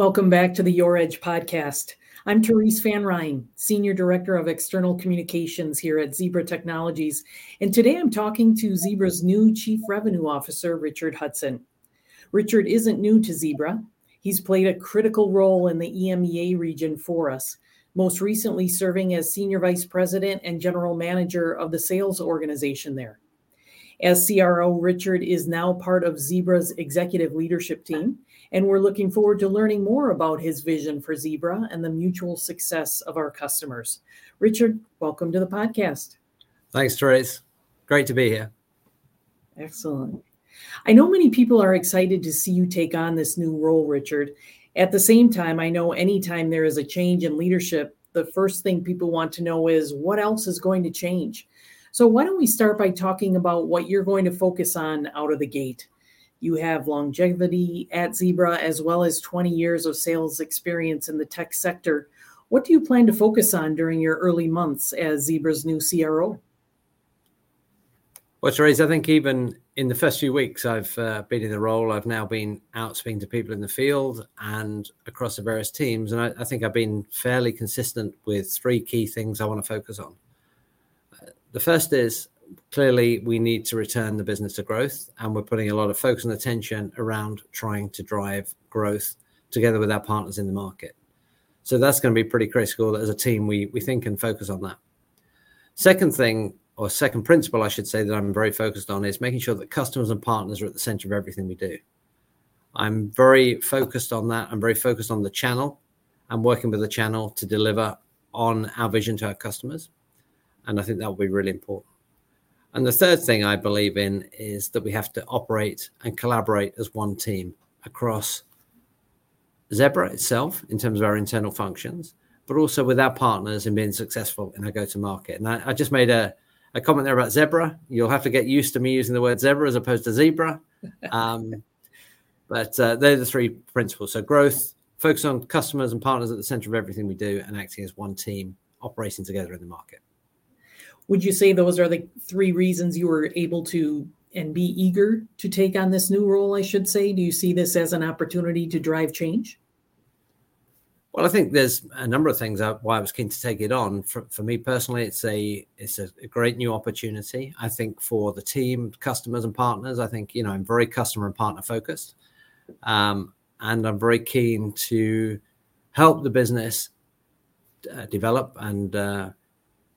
Welcome back to the Your Edge podcast. I'm Therese Van Ryn, Senior Director of External Communications here at Zebra Technologies. And today I'm talking to Zebra's new Chief Revenue Officer, Richard Hudson. Richard isn't new to Zebra. He's played a critical role in the EMEA region for us, most recently serving as Senior Vice President and General Manager of the sales organization there. As CRO, Richard is now part of Zebra's executive leadership team and we're looking forward to learning more about his vision for Zebra and the mutual success of our customers. Richard, welcome to the podcast. Thanks, Therese. Great to be here. Excellent. I know many people are excited to see you take on this new role, Richard. At the same time, I know anytime there is a change in leadership, the first thing people want to know is what else is going to change. So, why don't we start by talking about what you're going to focus on out of the gate? You have longevity at Zebra as well as 20 years of sales experience in the tech sector. What do you plan to focus on during your early months as Zebra's new CRO? Well, Therese, I think even in the first few weeks I've uh, been in the role, I've now been out speaking to people in the field and across the various teams. And I, I think I've been fairly consistent with three key things I want to focus on. Uh, the first is clearly we need to return the business to growth and we're putting a lot of focus and attention around trying to drive growth together with our partners in the market. So that's going to be pretty critical that as a team we we think and focus on that. Second thing or second principle i should say that i'm very focused on is making sure that customers and partners are at the center of everything we do. I'm very focused on that. I'm very focused on the channel. And working with the channel to deliver on our vision to our customers and i think that will be really important and the third thing I believe in is that we have to operate and collaborate as one team across Zebra itself in terms of our internal functions, but also with our partners in being successful in our go to market. And I, I, just made a, a comment there about Zebra. You'll have to get used to me using the word Zebra as opposed to zebra. Um, but uh, they're the three principles. So growth, focus on customers and partners at the center of everything we do, and acting as one team operating together in the market would you say those are the three reasons you were able to and be eager to take on this new role i should say? Do you see this as an opportunity to drive change? Well i think there's a number of things why i was keen to take it on. For, for me personally it's a it's a, great new opportunity. I think for the team customers and partners i think you know i'm very customer and partner focused. Um, and i'm very keen to help the business uh, develop and uh,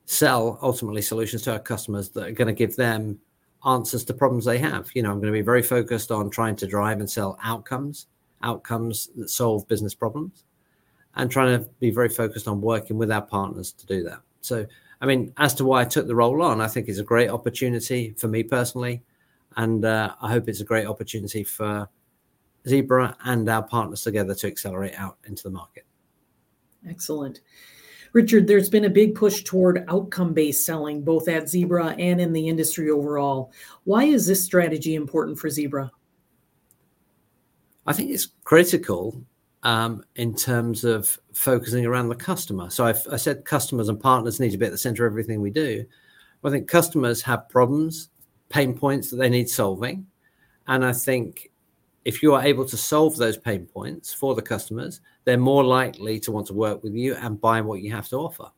sell ultimately solutions to our customers that are going to give them answers to problems they have. You know, I'm going to be very focused on trying to drive and sell outcomes, outcomes that solve business problems, and trying to be very focused on working with our partners to do that. So, I mean, as to why I took the role on, I think it's a great opportunity for me personally, and uh, I hope it's a great opportunity for Zebra and our partners together to accelerate out into the market. Excellent. Richard, there's been a big push toward outcome based selling, both at Zebra and in the industry overall. Why is this strategy important for Zebra? I think it's critical um, in terms of focusing around the customer. So I've, i said customers and partners need to be at the center of everything we do. I think customers have problems, pain points that they need solving. And I think if you are able to solve those pain points for the customers, they're more likely to want to work with you and buy what you have to offer.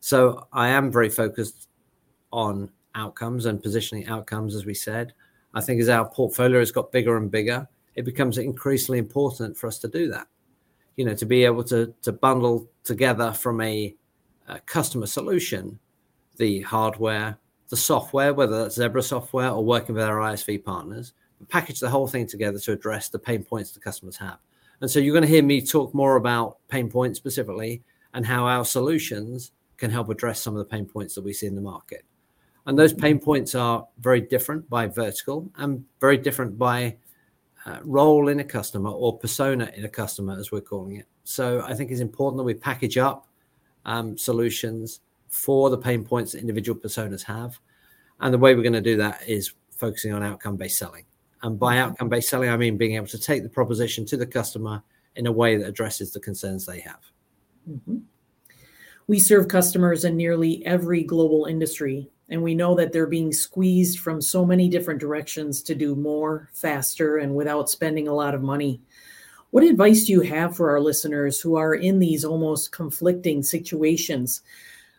So I am very focused on outcomes and positioning outcomes, as we said. I think as our portfolio has got bigger and bigger, it becomes increasingly important for us to do that. You know, to be able to to bundle together from a, a customer solution the hardware, the software, whether that's Zebra software or working with our ISV partners, package the whole thing together to address the pain points the customers have. And so you're going to hear me talk more about pain points specifically and how our solutions can help address some of the pain points that we see in the market. And those pain points are very different by vertical and very different by uh, role in a customer or persona in a customer, as we're calling it. So I think it's important that we package up um, solutions for the pain points that individual personas have. And the way we're going to do that is focusing on outcome based selling. And by mm-hmm. outcome based selling, I mean being able to take the proposition to the customer in a way that addresses the concerns they have. Mm-hmm. We serve customers in nearly every global industry, and we know that they're being squeezed from so many different directions to do more faster and without spending a lot of money. What advice do you have for our listeners who are in these almost conflicting situations?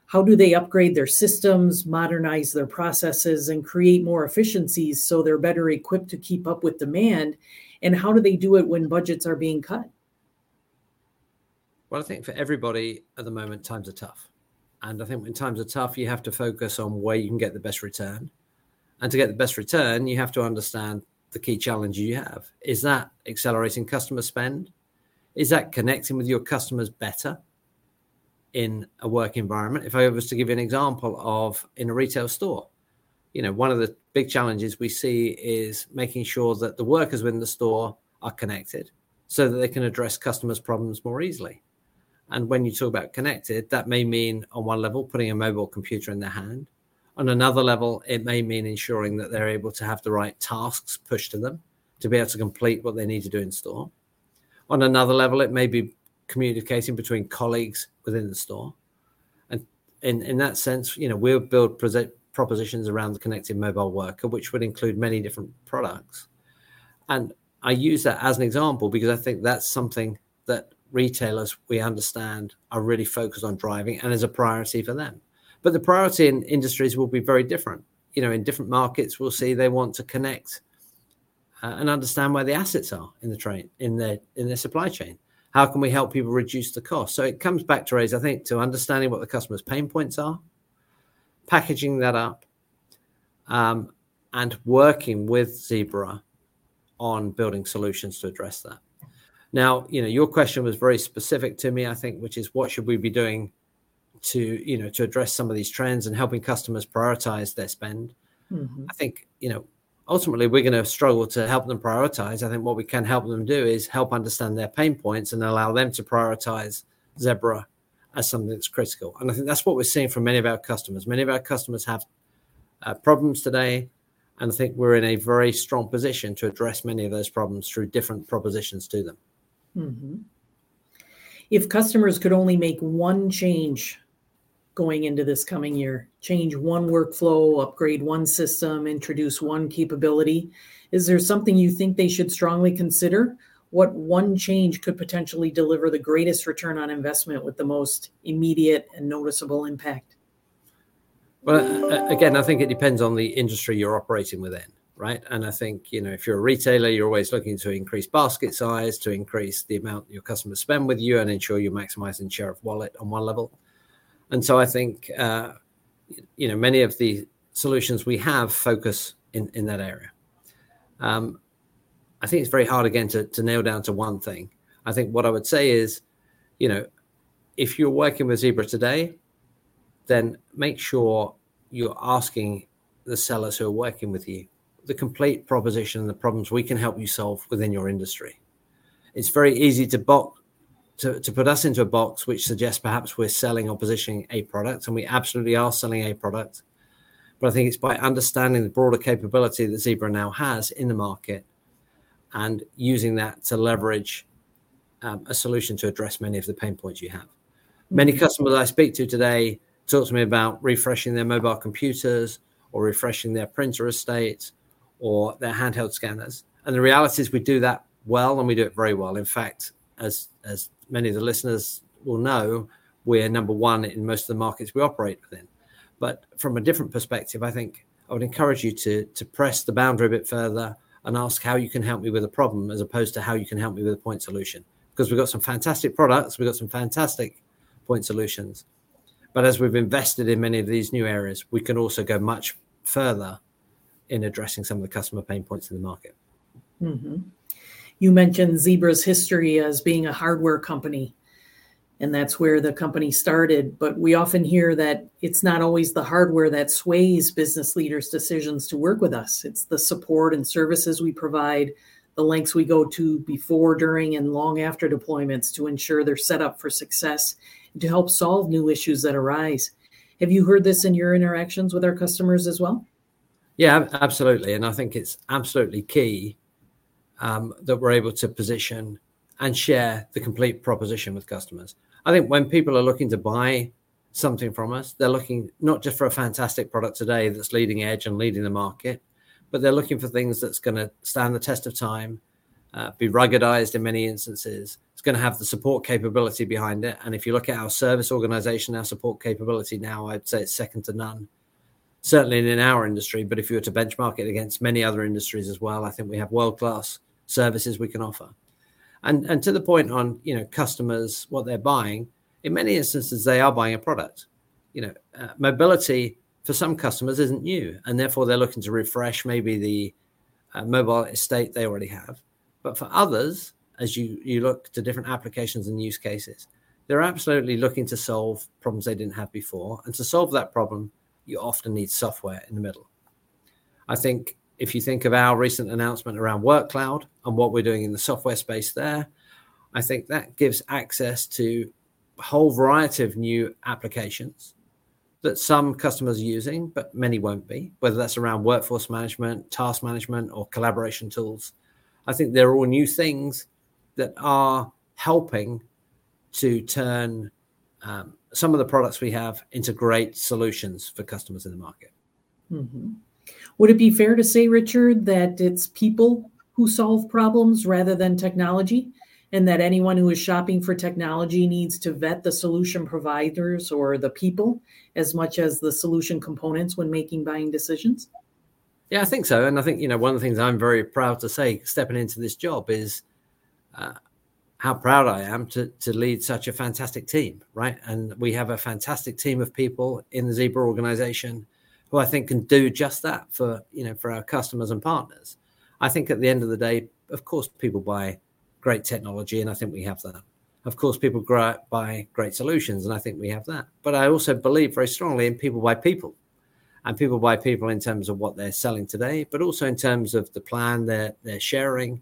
How do they upgrade their systems, modernize their processes, and create more efficiencies so they're better equipped to keep up with demand? And how do they do it when budgets are being cut? Well, I think for everybody at the moment, times are tough. And I think when times are tough, you have to focus on where you can get the best return. And to get the best return, you have to understand the key challenge you have. Is that accelerating customer spend? Is that connecting with your customers better in a work environment? If I was to give you an example of in a retail store, you know, one of the big challenges we see is making sure that the workers within the store are connected so that they can address customers' problems more easily. And when you talk about connected, that may mean on one level putting a mobile computer in their hand on another level, it may mean ensuring that they're able to have the right tasks pushed to them to be able to complete what they need to do in store. On another level, it may be communicating between colleagues within the store. And in, in that sense, you know, we'll build propositions around the connected mobile worker, which would include many different products. And I use that as an example because I think that's something that retailers we understand are really focused on driving and is a priority for them. But the priority in industries will be very different. You know, in different markets, we'll see they want to connect uh, and understand where the assets are in the train, in their in their supply chain. How can we help people reduce the cost? So it comes back to Therese, I think, to understanding what the customer's pain points are, packaging that up, um, and working with Zebra on building solutions to address that. Now, you know, your question was very specific to me, I think, which is what should we be doing to you know to address some of these trends and helping customers prioritize their spend. Mm-hmm. I think you know ultimately we're going to struggle to help them prioritize. I think what we can help them do is help understand their pain points and allow them to prioritize Zebra as something that's critical. And I think that's what we're seeing from many of our customers. Many of our customers have uh, problems today, and I think we're in a very strong position to address many of those problems through different propositions to them. Mm-hmm. If customers could only make one change going into this coming year? Change one workflow, upgrade one system, introduce one capability. Is there something you think they should strongly consider? What one change could potentially deliver the greatest return on investment with the most immediate and noticeable impact? Well, again, I think it depends on the industry you're operating within, right? And I think, you know, if you're a retailer, you're always looking to increase basket size, to increase the amount your customers spend with you and ensure you're maximizing share of wallet on one level. And so I think, uh, you know, many of the solutions we have focus in, in that area. Um, I think it's very hard again to, to nail down to one thing. I think what I would say is, you know, if you're working with Zebra today, then make sure you're asking the sellers who are working with you the complete proposition and the problems we can help you solve within your industry. It's very easy to box to, to put us into a box which suggests perhaps we're selling or positioning a product, and we absolutely are selling a product. But I think it's by understanding the broader capability that Zebra now has in the market and using that to leverage um, a solution to address many of the pain points you have. Many mm-hmm. customers I speak to today talk to me about refreshing their mobile computers or refreshing their printer estate or their handheld scanners. And the reality is we do that well and we do it very well. In fact, as as many of the listeners will know, we're number one in most of the markets we operate within. But from a different perspective, I think I would encourage you to to press the boundary a bit further and ask how you can help me with a problem as opposed to how you can help me with a point solution. Because we've got some fantastic products, we've got some fantastic point solutions. But as we've invested in many of these new areas, we can also go much further in addressing some of the customer pain points in the market. Mm-hmm. You mentioned Zebra's history as being a hardware company, and that's where the company started. But we often hear that it's not always the hardware that sways business leaders' decisions to work with us, it's the support and services we provide, the lengths we go to before, during, and long after deployments to ensure they're set up for success and to help solve new issues that arise. Have you heard this in your interactions with our customers as well? Yeah, absolutely. And I think it's absolutely key that we're able to position and share the complete proposition with customers. I think when people are looking to buy something from us, they're looking not just for a fantastic product today that's leading edge and leading the market, but they're looking for things that's going to stand the test of time, uh, be ruggedized in many instances. It's going to have the support capability behind it. And if you look at our service organization, our support capability now, I'd say it's second to none. Certainly in our industry, but if you were to benchmark it against many other industries as well, I think we have world class services we can offer. And and to the point on you know customers what they're buying, in many instances they are buying a product. You know, uh, mobility for some customers isn't new, and therefore they're looking to refresh maybe the uh, mobile estate they already have. But for others, as you you look to different applications and use cases, they're absolutely looking to solve problems they didn't have before, and to solve that problem, you often need software in the middle. I think if you think of our recent announcement around Workcloud and what we're doing in the software space there, I think that gives access to a whole variety of new applications that some customers are using, but many won't be, whether that's around workforce management, task management, or collaboration tools. I think they're all new things that are helping to turn um, some of the products we have into great solutions for customers in the market. Mm-hmm. Would it be fair to say, Richard, that it's people who solve problems rather than technology? And that anyone who is shopping for technology needs to vet the solution providers or the people as much as the solution components when making buying decisions? Yeah, I think so. And I think, you know, one of the things I'm very proud to say stepping into this job is uh, how proud I am to, to lead such a fantastic team, right? And we have a fantastic team of people in the Zebra organization who I think can do just that for you know for our customers and partners. I think at the end of the day, of course, people buy great technology, and I think we have that. Of course, people grow, buy great solutions, and I think we have that. But I also believe very strongly in people buy people, and people buy people in terms of what they're selling today, but also in terms of the plan they're they're sharing,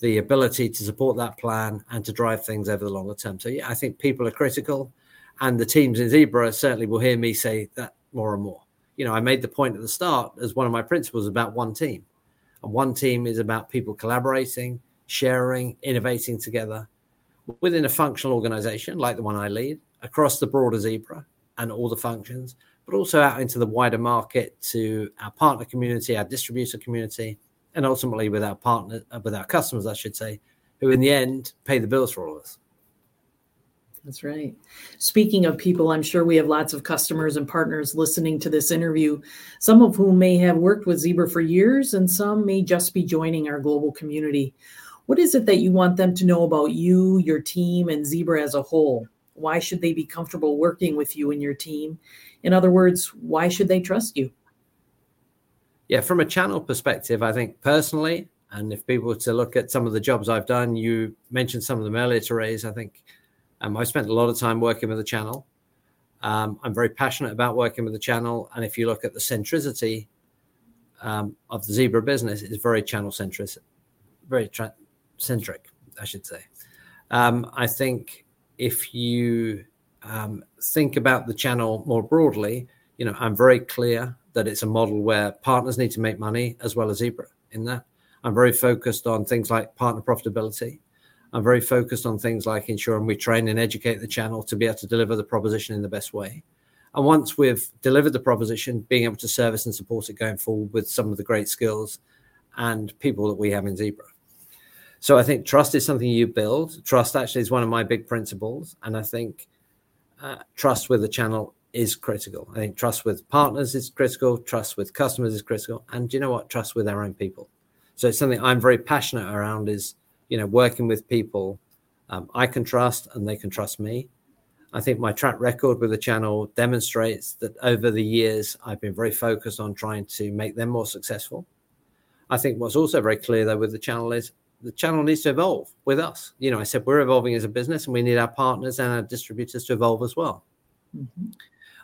the ability to support that plan and to drive things over the longer term. So yeah, I think people are critical, and the teams in Zebra certainly will hear me say that more and more you know, I made the point at the start as one of my principles about one team. And one team is about people collaborating, sharing, innovating together within a functional organization like the one I lead across the broader Zebra and all the functions, but also out into the wider market to our partner community, our distributor community, and ultimately with our partner, uh, with our customers, I should say, who in the end pay the bills for all of us. That's right. Speaking of people, I'm sure we have lots of customers and partners listening to this interview, some of whom may have worked with Zebra for years and some may just be joining our global community. What is it that you want them to know about you, your team, and Zebra as a whole? Why should they be comfortable working with you and your team? In other words, why should they trust you? Yeah, from a channel perspective, I think personally, and if people were to look at some of the jobs I've done, you mentioned some of them earlier, Therese, I think um, I spent a lot of time working with the channel. Um, I'm very passionate about working with the channel. And if you look at the centricity um, of the Zebra business, it's very channel centric, very tra- centric, I should say. Um, I think if you um, think about the channel more broadly, you know, I'm very clear that it's a model where partners need to make money as well as Zebra in that. I'm very focused on things like partner profitability. I'm very focused on things like ensuring we train and educate the channel to be able to deliver the proposition in the best way. And once we've delivered the proposition, being able to service and support it going forward with some of the great skills and people that we have in Zebra. So I think trust is something you build. Trust actually is one of my big principles. And I think uh, trust with the channel is critical. I think trust with partners is critical. Trust with customers is critical. And you know what? Trust with our own people. So it's something I'm very passionate around is you know, working with people um, I can trust and they can trust me. I think my track record with the channel demonstrates that over the years, I've been very focused on trying to make them more successful. I think what's also very clear, though, with the channel is the channel needs to evolve with us. You know, I said we're evolving as a business and we need our partners and our distributors to evolve as well. Mm-hmm.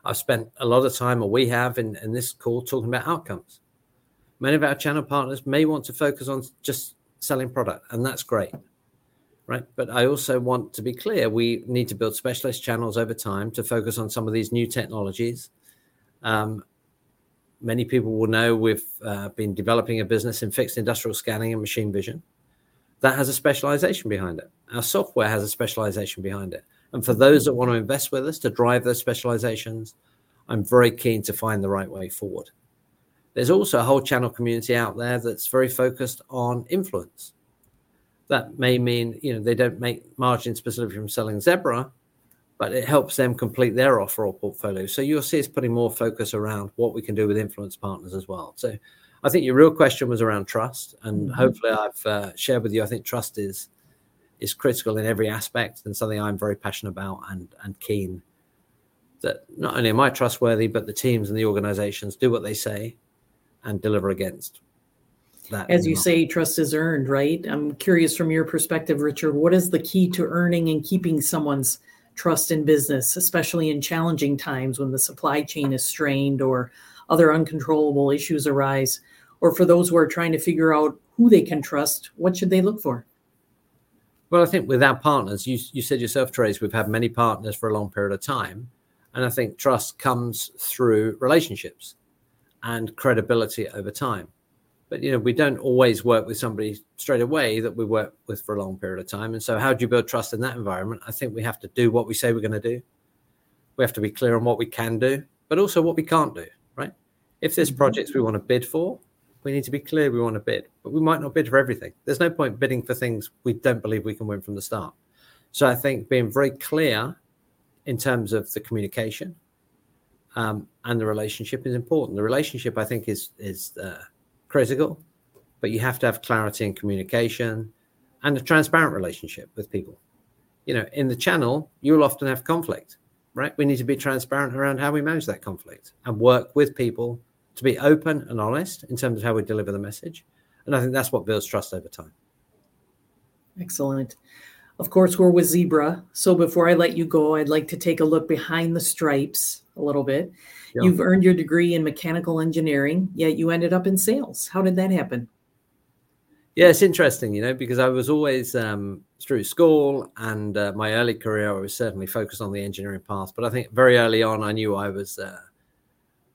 I've spent a lot of time, or we have in, in this call, talking about outcomes. Many of our channel partners may want to focus on just selling product, and that's great, right? But I also want to be clear: we need to build specialist channels over time to focus on some of these new technologies. Um, many people will know we've uh, been developing a business in fixed industrial scanning and machine vision. That has a specialization behind it. Our software has a specialization behind it. And for those that want to invest with us to drive those specializations, I'm very keen to find the right way forward. There's also a whole channel community out there that's very focused on influence. That may mean you know they don't make margin specifically from selling Zebra, but it helps them complete their offer or portfolio. So you'll see us putting more focus around what we can do with influence partners as well. So I think your real question was around trust, and mm-hmm. hopefully I've uh, shared with you. I think trust is is critical in every aspect and something I'm very passionate about and and keen that not only am I trustworthy, but the teams and the organizations do what they say and deliver against that. As you say, trust is earned, right? I'm curious from your perspective, Richard, what is the key to earning and keeping someone's trust in business, especially in challenging times when the supply chain is strained or other uncontrollable issues arise? Or for those who are trying to figure out who they can trust, what should they look for? Well, I think with our partners, you, you said yourself, Therese, we've had many partners for a long period of time. And I think trust comes through relationships and credibility over time. But you know, we don't always work with somebody straight away that we work with for a long period of time. And so, how do you build trust in that environment? I think we have to do what we say we're going to do. We have to be clear on what we can do, but also what we can't do. Right? If there's mm-hmm. projects we want to bid for, we need to be clear we want to bid, but we might not bid for everything. There's no point bidding for things we don't believe we can win from the start. So I think being very clear in terms of the communication um, and the relationship is important. The relationship, I think, is is uh, critical, but you have to have clarity and communication and a transparent relationship with people. You know, in the channel, you'll often have conflict, right? We need to be transparent around how we manage that conflict and work with people to be open and honest in terms of how we deliver the message. And I think that's what builds trust over time. Excellent. Of course, we're with Zebra. So before I let you go, I'd like to take a look behind the stripes a little bit. Yeah. You've earned your degree in mechanical engineering, yet you ended up in sales. How did that happen? Yeah, it's interesting, you know, because I was always um, through school and uh, my early career, I was certainly focused on the engineering path. But I think very early on, I knew I was uh,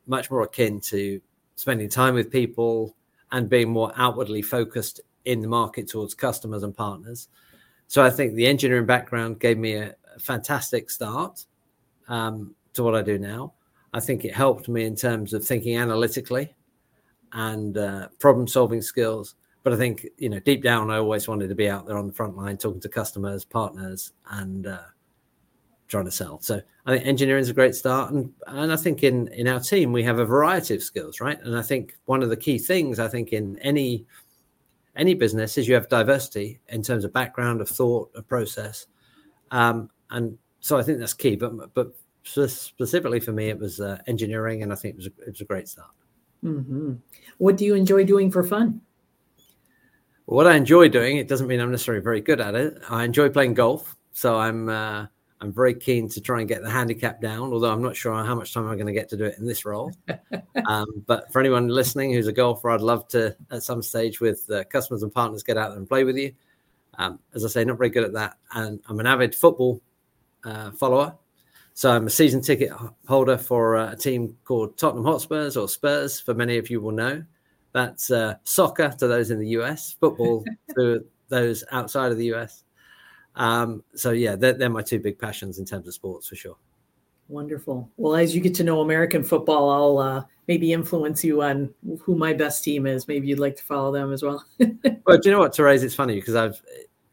much more akin to spending time with people and being more outwardly focused in the market towards customers and partners. So I think the engineering background gave me a, fantastic start um, to what I do now. I think it helped me in terms of thinking analytically and uh, problem solving skills. But I think, you know, deep down, I always wanted to be out there on the front line, talking to customers, partners, and uh, trying to sell. So I think engineering is a great start. And, and I think in, in our team, we have a variety of skills, right? And I think one of the key things, I think, in any any business is you have diversity in terms of background, of thought, of process, um, and so I think that's key. But but specifically for me, it was uh, engineering, and I think it was a, it was a great start. Mm-hmm. What do you enjoy doing for fun? what I enjoy doing, it doesn't mean I'm necessarily very good at it. I enjoy playing golf, so I'm uh, I'm very keen to try and get the handicap down, although I'm not sure how much time I'm going to get to do it in this role. um, but for anyone listening who's a golfer, I'd love to, at some stage with uh, customers and partners, get out there and play with you. Um, as I say, not very good at that. And I'm an avid football uh, follower. So I'm a season ticket holder for uh, a team called Tottenham Hotspurs or Spurs, for many of you will know. That's uh, soccer to those in the US, football to those outside of the US. Um, so yeah, they're, they're my two big passions in terms of sports for sure. Wonderful. Well, as you get to know American football, I'll uh, maybe influence you on who my best team is. Maybe you'd like to follow them as well. well, do you know what, Therese? It's funny because I've,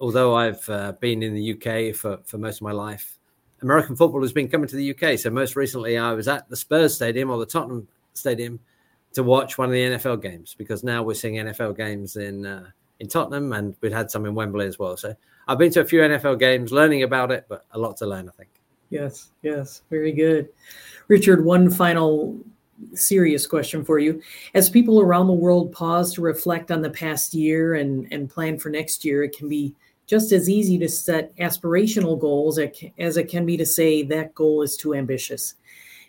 although I've uh, been in the UK for, for most of my life, American football has been coming to the UK. So most recently, I was at the Spurs Stadium or the Tottenham Stadium to watch one of the NFL games because now we're seeing NFL games in uh, in Tottenham and we'd had some in Wembley as well. So I've been to a few NFL games, learning about it, but a lot to learn, I think. Yes, yes, very good. Richard, one final serious question for you. As people around the world pause to reflect on the past year and, and plan for next year, it can be just as easy to set aspirational goals as it can be to say that goal is too ambitious.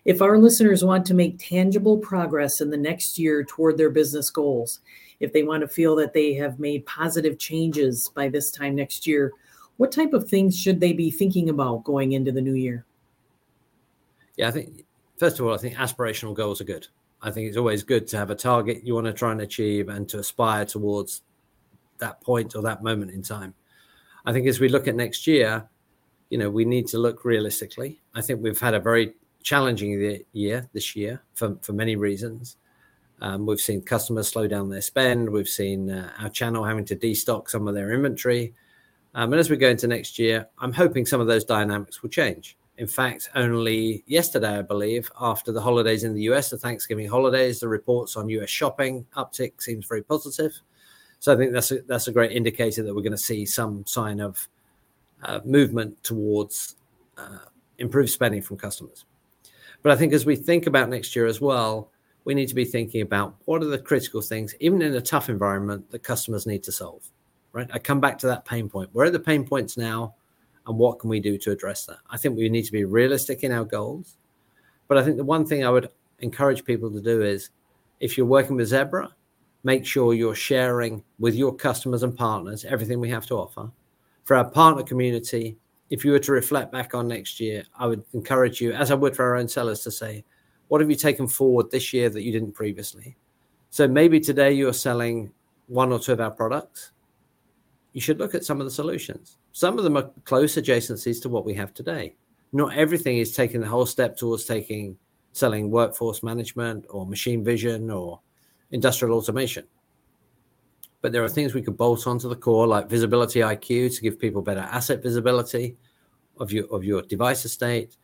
If our listeners want to make tangible progress in the next year toward their business goals, if they want to feel that they have made positive changes by this time next year, what type of things should they be thinking about going into the new year? Yeah, I think first of all, I think aspirational goals are good. I think it's always good to have a target you want to try and achieve and to aspire towards that point or that moment in time. I think as we look at next year, you know, we need to look realistically. I think we've had a very challenging year this year for, for many reasons. Um, we've seen customers slow down their spend. We've seen uh, our channel having to destock some of their inventory. Um, and as we go into next year, I'm hoping some of those dynamics will change. In fact, only yesterday, I believe, after the holidays in the US, the Thanksgiving holidays, the reports on US shopping uptick seems very positive. So I think that's a, that's a great indicator that we're going to see some sign of uh, movement towards uh, improved spending from customers. But I think as we think about next year as well, we need to be thinking about what are the critical things, even in a tough environment, that customers need to solve. Right? I come back to that pain point. Where are the pain points now, and what can we do to address that? I think we need to be realistic in our goals. But I think the one thing I would encourage people to do is if you're working with Zebra, make sure you're sharing with your customers and partners everything we have to offer. For our partner community, if you were to reflect back on next year, I would encourage you, as I would for our own sellers, to say, what have you taken forward this year that you didn't previously? So maybe today you're selling one or two of our products. You should look at some of the solutions. Some of them are close adjacencies to what we have today. Not everything is taking the whole step towards taking selling workforce management or machine vision or industrial automation. But there are things we could bolt onto the core, like VisibilityIQ, to give people better asset visibility of your of your device estate.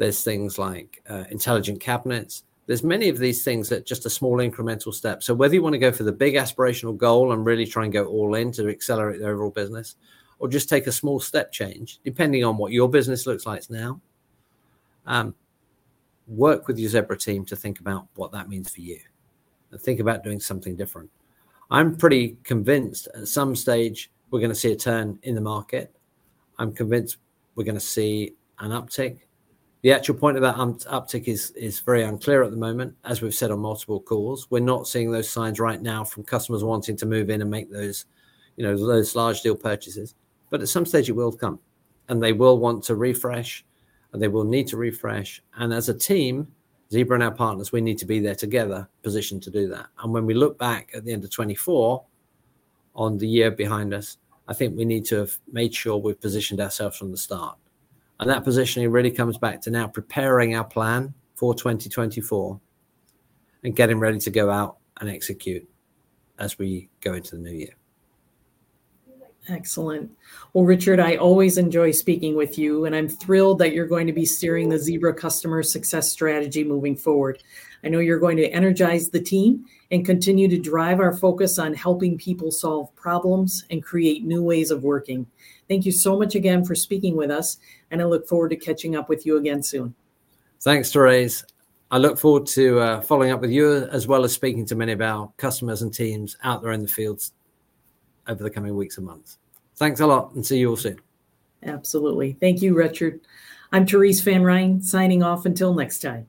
There's things like uh, intelligent cabinets. There's many of these things that just a small incremental step. So whether you want to go for the big aspirational goal and really try and go all in to accelerate the overall business, or just take a small step change, depending on what your business looks like now, um, work with your Zebra team to think about what that means for you, and think about doing something different. I'm pretty convinced at some stage we're going to see a turn in the market. I'm convinced we're going to see an uptick. The actual point of that um, uptick is is very unclear at the moment, as we've said on multiple calls. We're not seeing those signs right now from customers wanting to move in and make those, you know, those large deal purchases. But at some stage, it will come, and they will want to refresh, and they will need to refresh. And as a team, Zebra and our partners, we need to be there together, positioned to do that. And when we look back at the end of 24 on the year behind us, I think we need to have made sure we've positioned ourselves from the start. And that positioning really comes back to now preparing our plan for 2024 and getting ready to go out and execute as we go into the new year. Excellent. Well, Richard, I always enjoy speaking with you, and I'm thrilled that you're going to be steering the Zebra customer success strategy moving forward. I know you're going to energize the team and continue to drive our focus on helping people solve problems and create new ways of working. Thank you so much again for speaking with us, and I look forward to catching up with you again soon. Thanks, Therese. I look forward to uh, following up with you as well as speaking to many of our customers and teams out there in the fields over the coming weeks and months. Thanks a lot and see you all soon. Absolutely. Thank you, Richard. I'm Therese Van Ryn, signing off until next time.